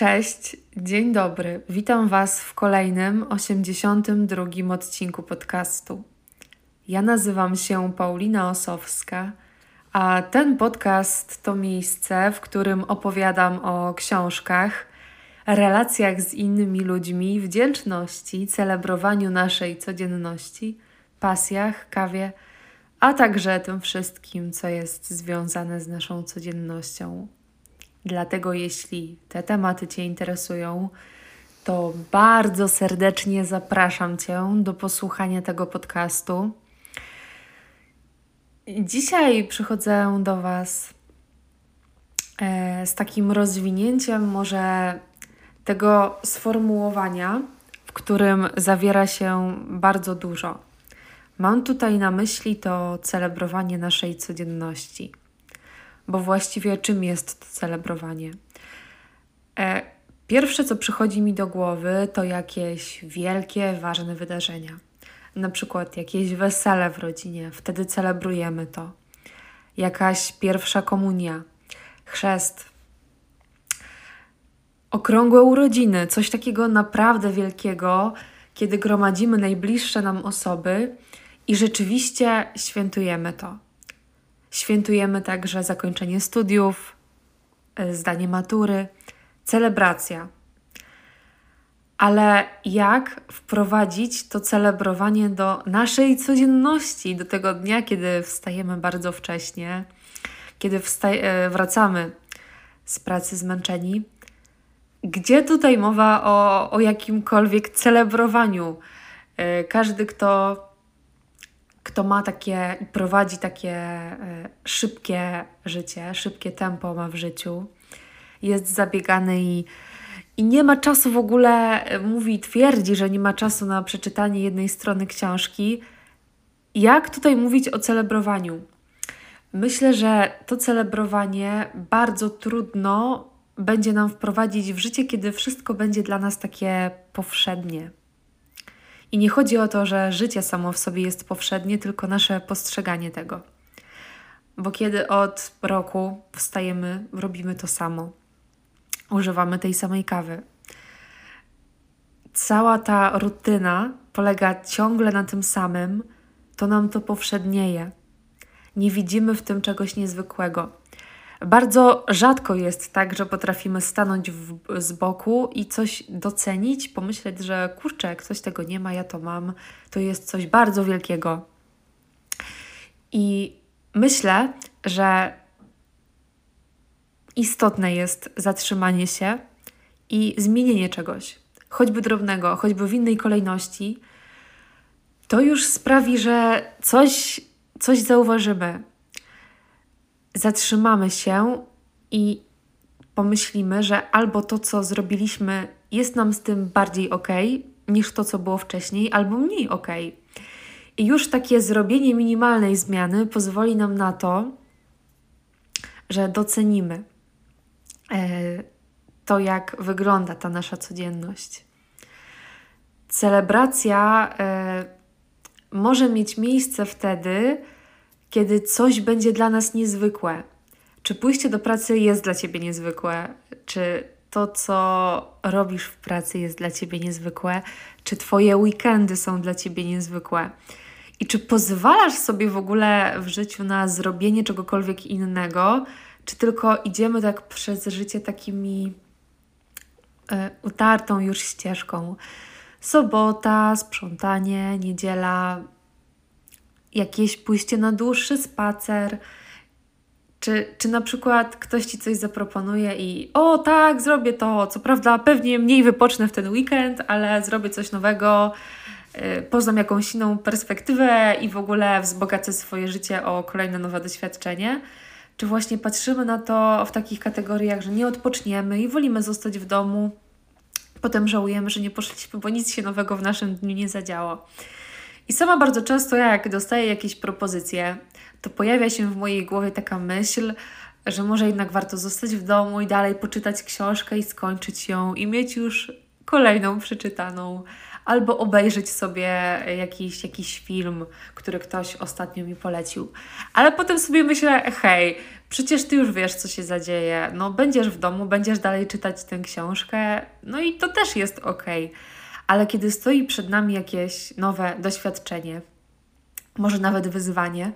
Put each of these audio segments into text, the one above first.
Cześć, dzień dobry. Witam Was w kolejnym 82 odcinku podcastu. Ja nazywam się Paulina Osowska, a ten podcast to miejsce, w którym opowiadam o książkach, relacjach z innymi ludźmi, wdzięczności, celebrowaniu naszej codzienności, pasjach, kawie, a także tym wszystkim, co jest związane z naszą codziennością. Dlatego, jeśli te tematy Cię interesują, to bardzo serdecznie zapraszam Cię do posłuchania tego podcastu. Dzisiaj przychodzę do Was e, z takim rozwinięciem, może tego sformułowania, w którym zawiera się bardzo dużo. Mam tutaj na myśli to celebrowanie naszej codzienności bo właściwie czym jest to celebrowanie? E, pierwsze, co przychodzi mi do głowy, to jakieś wielkie, ważne wydarzenia. Na przykład jakieś wesele w rodzinie, wtedy celebrujemy to. Jakaś pierwsza komunia, chrzest, okrągłe urodziny, coś takiego naprawdę wielkiego, kiedy gromadzimy najbliższe nam osoby i rzeczywiście świętujemy to. Świętujemy także zakończenie studiów, e, zdanie matury, celebracja. Ale jak wprowadzić to celebrowanie do naszej codzienności, do tego dnia, kiedy wstajemy bardzo wcześnie, kiedy e, wracamy z pracy zmęczeni? Gdzie tutaj mowa o, o jakimkolwiek celebrowaniu? E, każdy, kto kto ma takie, prowadzi takie e, szybkie życie, szybkie tempo ma w życiu, jest zabiegany i, i nie ma czasu w ogóle, e, mówi, twierdzi, że nie ma czasu na przeczytanie jednej strony książki. Jak tutaj mówić o celebrowaniu? Myślę, że to celebrowanie bardzo trudno będzie nam wprowadzić w życie, kiedy wszystko będzie dla nas takie powszednie, i nie chodzi o to, że życie samo w sobie jest powszednie, tylko nasze postrzeganie tego. Bo kiedy od roku wstajemy, robimy to samo, używamy tej samej kawy. Cała ta rutyna polega ciągle na tym samym, to nam to powszednieje. Nie widzimy w tym czegoś niezwykłego. Bardzo rzadko jest tak, że potrafimy stanąć w, z boku i coś docenić, pomyśleć, że kurczę, jak coś tego nie ma, ja to mam, to jest coś bardzo wielkiego. I myślę, że istotne jest zatrzymanie się i zmienienie czegoś, choćby drobnego, choćby w innej kolejności. To już sprawi, że coś, coś zauważymy, zatrzymamy się i pomyślimy, że albo to, co zrobiliśmy, jest nam z tym bardziej ok niż to, co było wcześniej, albo mniej ok. I już takie zrobienie minimalnej zmiany pozwoli nam na to, że docenimy e, to, jak wygląda ta nasza codzienność. Celebracja e, może mieć miejsce wtedy, kiedy coś będzie dla nas niezwykłe. Czy pójście do pracy jest dla ciebie niezwykłe? Czy to, co robisz w pracy, jest dla ciebie niezwykłe? Czy twoje weekendy są dla ciebie niezwykłe? I czy pozwalasz sobie w ogóle w życiu na zrobienie czegokolwiek innego, czy tylko idziemy tak przez życie takimi y, utartą już ścieżką? Sobota, sprzątanie, niedziela, jakieś pójście na dłuższy spacer, czy, czy na przykład ktoś ci coś zaproponuje i o tak, zrobię to, co prawda pewnie mniej wypocznę w ten weekend, ale zrobię coś nowego, yy, poznam jakąś inną perspektywę i w ogóle wzbogacę swoje życie o kolejne nowe doświadczenie. Czy właśnie patrzymy na to w takich kategoriach, że nie odpoczniemy i wolimy zostać w domu, potem żałujemy, że nie poszliśmy, bo nic się nowego w naszym dniu nie zadziało. I sama bardzo często, jak dostaję jakieś propozycje, to pojawia się w mojej głowie taka myśl, że może jednak warto zostać w domu i dalej poczytać książkę i skończyć ją i mieć już kolejną przeczytaną, albo obejrzeć sobie jakiś, jakiś film, który ktoś ostatnio mi polecił. Ale potem sobie myślę, hej, Przecież ty już wiesz, co się zadzieje. No, będziesz w domu, będziesz dalej czytać tę książkę, no i to też jest ok. Ale kiedy stoi przed nami jakieś nowe doświadczenie, może nawet wyzwanie,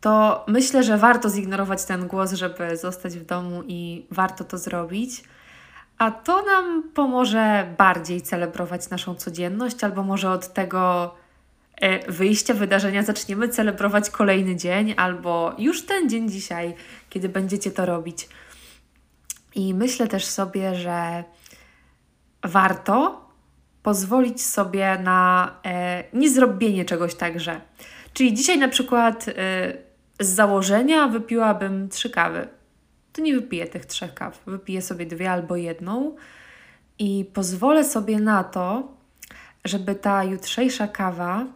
to myślę, że warto zignorować ten głos, żeby zostać w domu i warto to zrobić. A to nam pomoże bardziej celebrować naszą codzienność, albo może od tego e, wyjścia wydarzenia zaczniemy celebrować kolejny dzień, albo już ten dzień dzisiaj, kiedy będziecie to robić. I myślę też sobie, że warto pozwolić sobie na e, niezrobienie czegoś także. Czyli dzisiaj na przykład e, z założenia wypiłabym trzy kawy. To nie wypiję tych trzech kaw, wypiję sobie dwie albo jedną i pozwolę sobie na to, żeby ta jutrzejsza kawa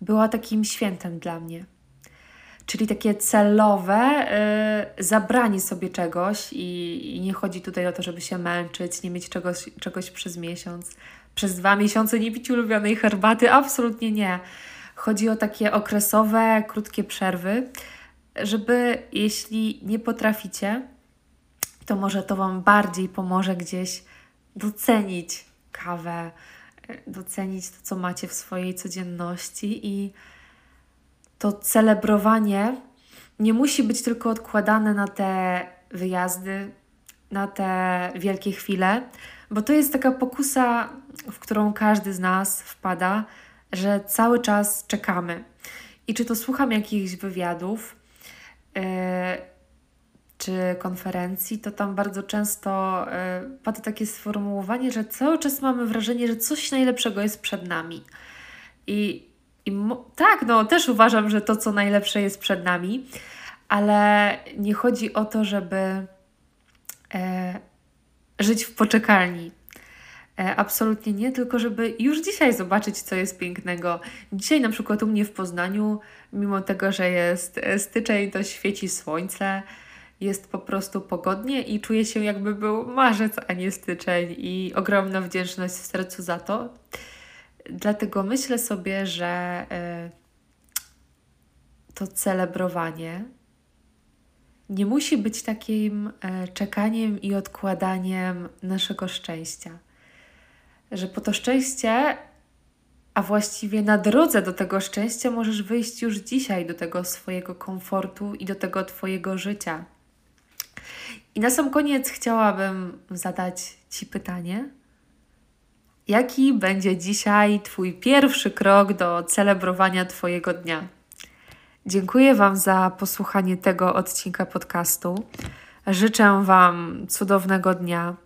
była takim świętem dla mnie. Czyli takie celowe yy, zabranie sobie czegoś, i, i, nie chodzi tutaj o to, żeby się męczyć, nie mieć czegoś, czegoś przez miesiąc, przez dwa miesiące nie pić ulubionej herbaty, absolutnie nie. Chodzi o takie okresowe, krótkie przerwy, żeby jeśli nie potraficie, to może to Wam bardziej pomoże gdzieś docenić kawę, docenić to, co macie w swojej codzienności i to celebrowanie nie musi być tylko odkładane na te wyjazdy, na te wielkie chwile, bo to jest taka pokusa, w którą każdy z nas wpada, że cały czas czekamy. I czy to słucham jakichś wywiadów, yy, czy konferencji, to tam bardzo często yy, pada takie sformułowanie, że cały czas mamy wrażenie, że coś najlepszego jest przed nami. I, i tak, no też uważam, że to, co najlepsze jest przed nami, ale nie chodzi o to, żeby yy, żyć w poczekalni. E, absolutnie nie, tylko żeby już dzisiaj zobaczyć, co jest pięknego. Dzisiaj na przykład u mnie w Poznaniu, mimo tego, że jest e, styczeń, to świeci słońce, jest po prostu pogodnie i czuję się jakby był marzec, a nie styczeń i ogromna wdzięczność w sercu za to. Dlatego myślę sobie, że y, to celebrowanie nie musi być takim czekaniem i odkładaniem naszego szczęścia że po to szczęście, a właściwie na drodze do tego szczęścia możesz wyjść już dzisiaj do tego swojego komfortu i do tego Twojego życia. I na sam koniec chciałabym zadać Ci pytanie. Jaki będzie dzisiaj Twój pierwszy krok do celebrowania Twojego dnia? Dziękuję Wam za posłuchanie tego odcinka podcastu. Życzę Wam cudownego dnia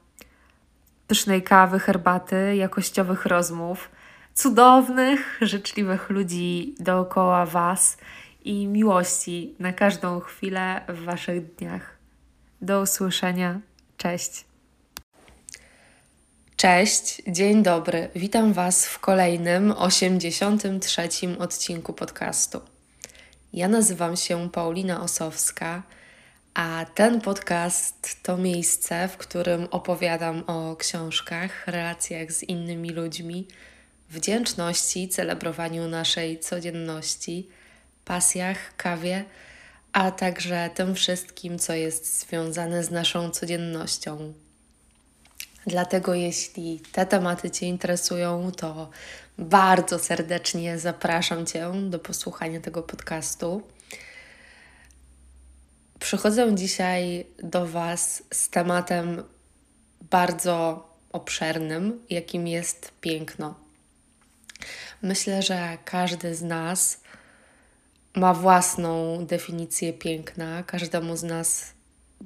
pysznej kawy, herbaty, jakościowych rozmów, cudownych, życzliwych ludzi dookoła Was i miłości na każdą chwilę w Waszych dniach. Do usłyszenia. Cześć. Cześć, dzień dobry. Witam Was w kolejnym 83 odcinku podcastu. Ja nazywam się Paulina Osowska a ten podcast to miejsce, w którym opowiadam o książkach, relacjach z innymi ludźmi, wdzięczności, celebrowaniu naszej codzienności, pasjach, kawie, a także tym wszystkim, co jest związane z naszą codziennością. Dlatego, jeśli te tematy Cię interesują, to bardzo serdecznie zapraszam Cię do posłuchania tego podcastu. Przychodzę dzisiaj do Was z tematem bardzo obszernym, jakim jest piękno. Myślę, że każdy z nas ma własną definicję piękna, każdemu z nas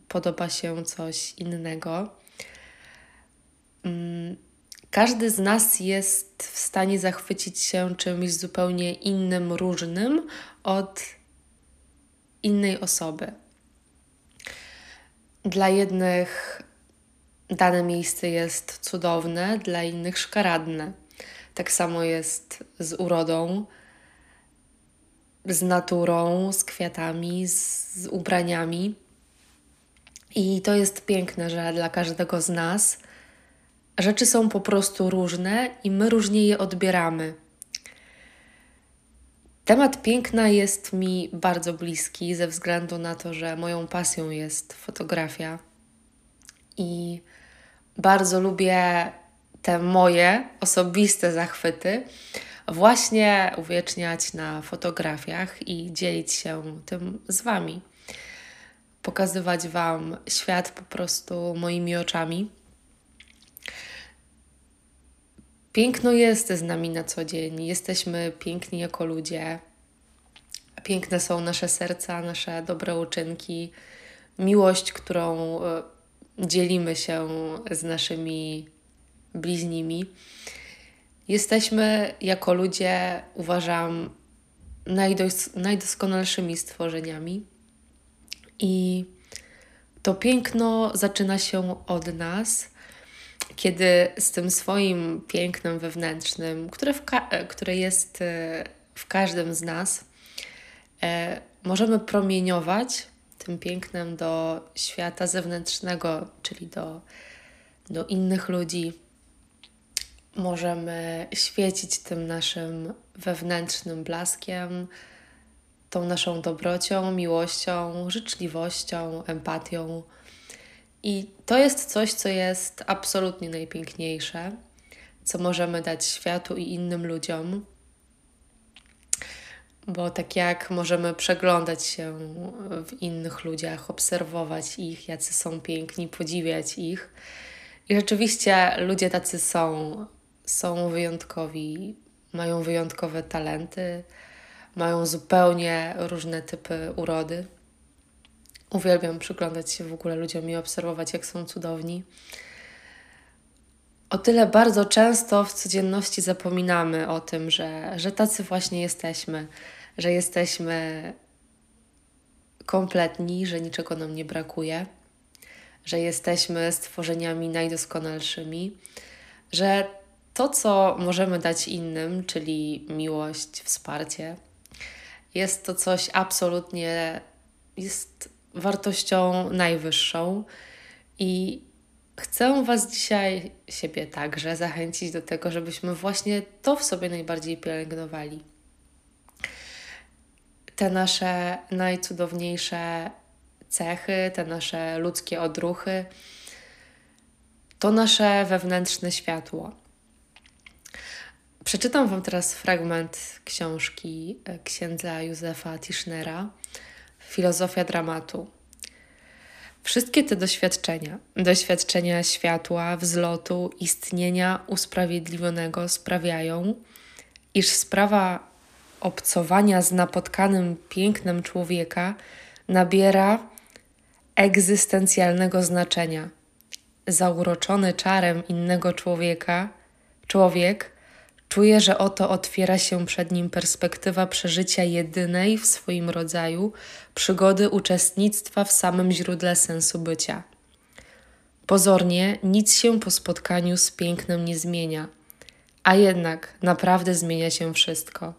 podoba się coś innego. Mm, każdy z nas jest w stanie zachwycić się czymś zupełnie innym, różnym od innej osoby. Dla jednych dane miejsce jest cudowne, dla innych szkaradne. Tak samo jest z urodą, z naturą, z kwiatami, z, z ubraniami. I to jest piękne, że dla każdego z nas rzeczy są po prostu różne i my różnie je odbieramy. Temat piękna jest mi bardzo bliski ze względu na to, że moją pasją jest fotografia i bardzo lubię te moje osobiste zachwyty właśnie uwieczniać na fotografiach i dzielić się tym z Wami. Pokazywać Wam świat po prostu moimi oczami. Piękno jest z nami na co dzień. Jesteśmy piękni jako ludzie. Piękne są nasze serca, nasze dobre uczynki, miłość, którą e, dzielimy się z naszymi bliźnimi. Jesteśmy jako ludzie, uważam, najdos najdoskonalszymi stworzeniami. I to piękno zaczyna się od nas, kiedy z tym swoim pięknem wewnętrznym, które, które jest e, w każdym z nas, e, możemy promieniować tym pięknem do świata zewnętrznego, czyli do, do innych ludzi. Możemy świecić tym naszym wewnętrznym blaskiem, tą naszą dobrocią, miłością, życzliwością, empatią. I to jest coś, co jest absolutnie najpiękniejsze, co możemy dać światu i innym ludziom bo tak jak możemy przeglądać się w innych ludziach, obserwować ich, jacy są piękni, podziwiać ich. I rzeczywiście ludzie tacy są, są wyjątkowi, mają wyjątkowe talenty, mają zupełnie różne typy urody. Uwielbiam przyglądać się w ogóle ludziom i obserwować, jak są cudowni. O tyle bardzo często w codzienności zapominamy o tym, że, że tacy właśnie jesteśmy, że jesteśmy kompletni, że niczego nam nie brakuje, że jesteśmy stworzeniami najdoskonalszymi, że to, co możemy dać innym, czyli miłość, wsparcie, jest to coś absolutnie, jest wartością najwyższą. I chcę Was dzisiaj, siebie także, zachęcić do tego, żebyśmy właśnie to w sobie najbardziej pielęgnowali. Te nasze najcudowniejsze cechy, te nasze ludzkie odruchy, to nasze wewnętrzne światło. Przeczytam Wam teraz fragment książki e, księdza Józefa Tischnera Filozofia dramatu. Wszystkie te doświadczenia, doświadczenia światła, wzlotu, istnienia usprawiedliwionego sprawiają, iż sprawa obcowania z napotkanym pięknem człowieka nabiera egzystencjalnego znaczenia. Zauroczony czarem innego człowieka, człowiek czuje, że oto otwiera się przed nim perspektywa przeżycia jedynej w swoim rodzaju przygody uczestnictwa w samym źródle sensu bycia. Pozornie nic się po spotkaniu z pięknem nie zmienia, a jednak naprawdę zmienia się wszystko –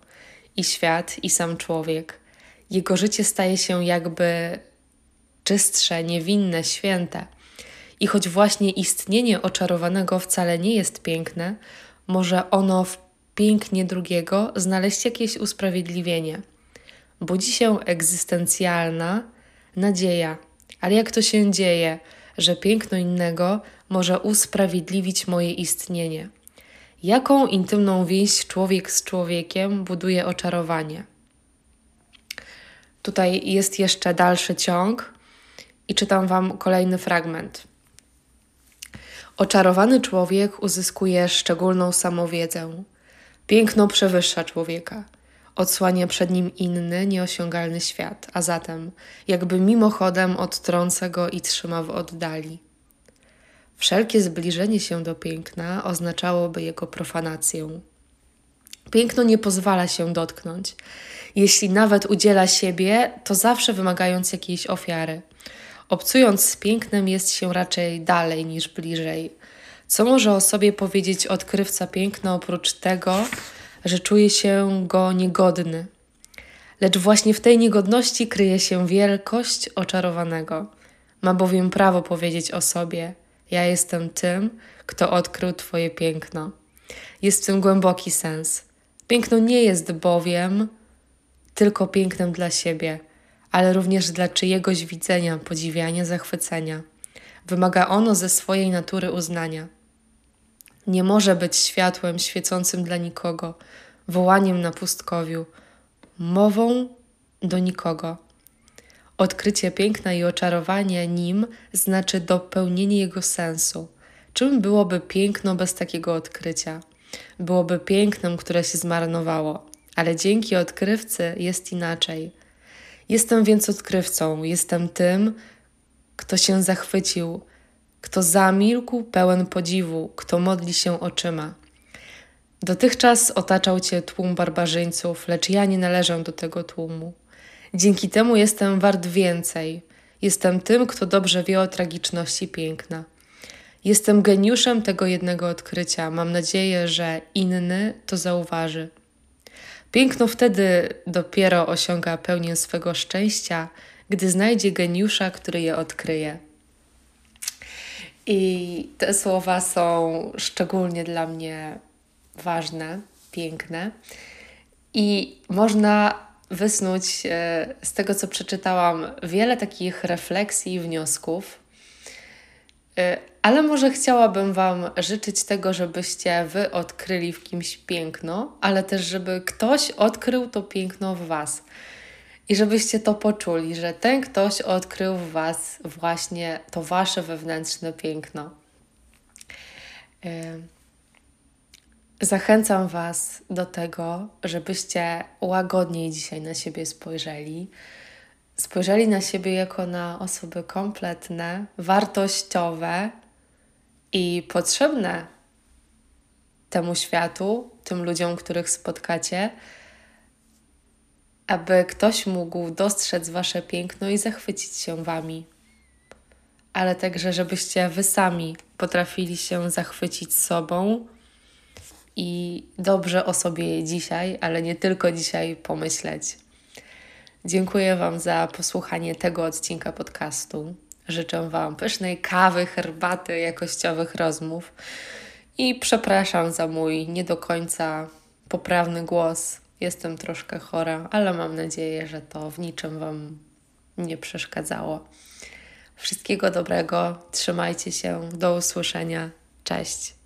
i świat, i sam człowiek. Jego życie staje się jakby czystsze, niewinne, święte. I choć właśnie istnienie oczarowanego wcale nie jest piękne, może ono w pięknie drugiego znaleźć jakieś usprawiedliwienie. Budzi się egzystencjalna nadzieja. Ale jak to się dzieje, że piękno innego może usprawiedliwić moje istnienie? Jaką intymną więź człowiek z człowiekiem buduje oczarowanie? Tutaj jest jeszcze dalszy ciąg i czytam Wam kolejny fragment. Oczarowany człowiek uzyskuje szczególną samowiedzę. Piękno przewyższa człowieka, odsłania przed nim inny, nieosiągalny świat, a zatem, jakby mimochodem, odtrąca go i trzyma w oddali. Wszelkie zbliżenie się do piękna oznaczałoby jego profanację. Piękno nie pozwala się dotknąć. Jeśli nawet udziela siebie, to zawsze wymagając jakiejś ofiary. Obcując z pięknem, jest się raczej dalej niż bliżej. Co może o sobie powiedzieć odkrywca piękna oprócz tego, że czuje się go niegodny? Lecz właśnie w tej niegodności kryje się wielkość oczarowanego. Ma bowiem prawo powiedzieć o sobie – ja jestem tym, kto odkrył Twoje piękno. Jest w tym głęboki sens. Piękno nie jest bowiem tylko pięknem dla siebie, ale również dla czyjegoś widzenia, podziwiania, zachwycenia. Wymaga ono ze swojej natury uznania. Nie może być światłem świecącym dla nikogo, wołaniem na pustkowiu, mową do nikogo. Odkrycie piękna i oczarowanie nim znaczy dopełnienie jego sensu. Czym byłoby piękno bez takiego odkrycia? Byłoby pięknem, które się zmarnowało, ale dzięki odkrywcy jest inaczej. Jestem więc odkrywcą, jestem tym, kto się zachwycił, kto zamilkł pełen podziwu, kto modli się oczyma. Dotychczas otaczał cię tłum barbarzyńców, lecz ja nie należę do tego tłumu. Dzięki temu jestem wart więcej. Jestem tym, kto dobrze wie o tragiczności piękna. Jestem geniuszem tego jednego odkrycia. Mam nadzieję, że inny to zauważy. Piękno wtedy dopiero osiąga pełnię swego szczęścia, gdy znajdzie geniusza, który je odkryje. I te słowa są szczególnie dla mnie ważne, piękne. I można wysnuć e, z tego, co przeczytałam, wiele takich refleksji i wniosków. Ale może chciałabym Wam życzyć tego, żebyście Wy odkryli w kimś piękno, ale też, żeby ktoś odkrył to piękno w Was. I żebyście to poczuli, że ten ktoś odkrył w Was właśnie to Wasze wewnętrzne piękno. Zachęcam Was do tego, żebyście łagodniej dzisiaj na siebie spojrzeli. Spojrzeli na siebie jako na osoby kompletne, wartościowe i potrzebne temu światu, tym ludziom, których spotkacie, aby ktoś mógł dostrzec Wasze piękno i zachwycić się Wami. Ale także, żebyście Wy sami potrafili się zachwycić sobą i dobrze o sobie dzisiaj, ale nie tylko dzisiaj pomyśleć. Dziękuję Wam za posłuchanie tego odcinka podcastu. Życzę Wam pysznej kawy, herbaty, jakościowych rozmów i przepraszam za mój nie do końca poprawny głos. Jestem troszkę chora, ale mam nadzieję, że to w niczym Wam nie przeszkadzało. Wszystkiego dobrego, trzymajcie się, do usłyszenia. Cześć.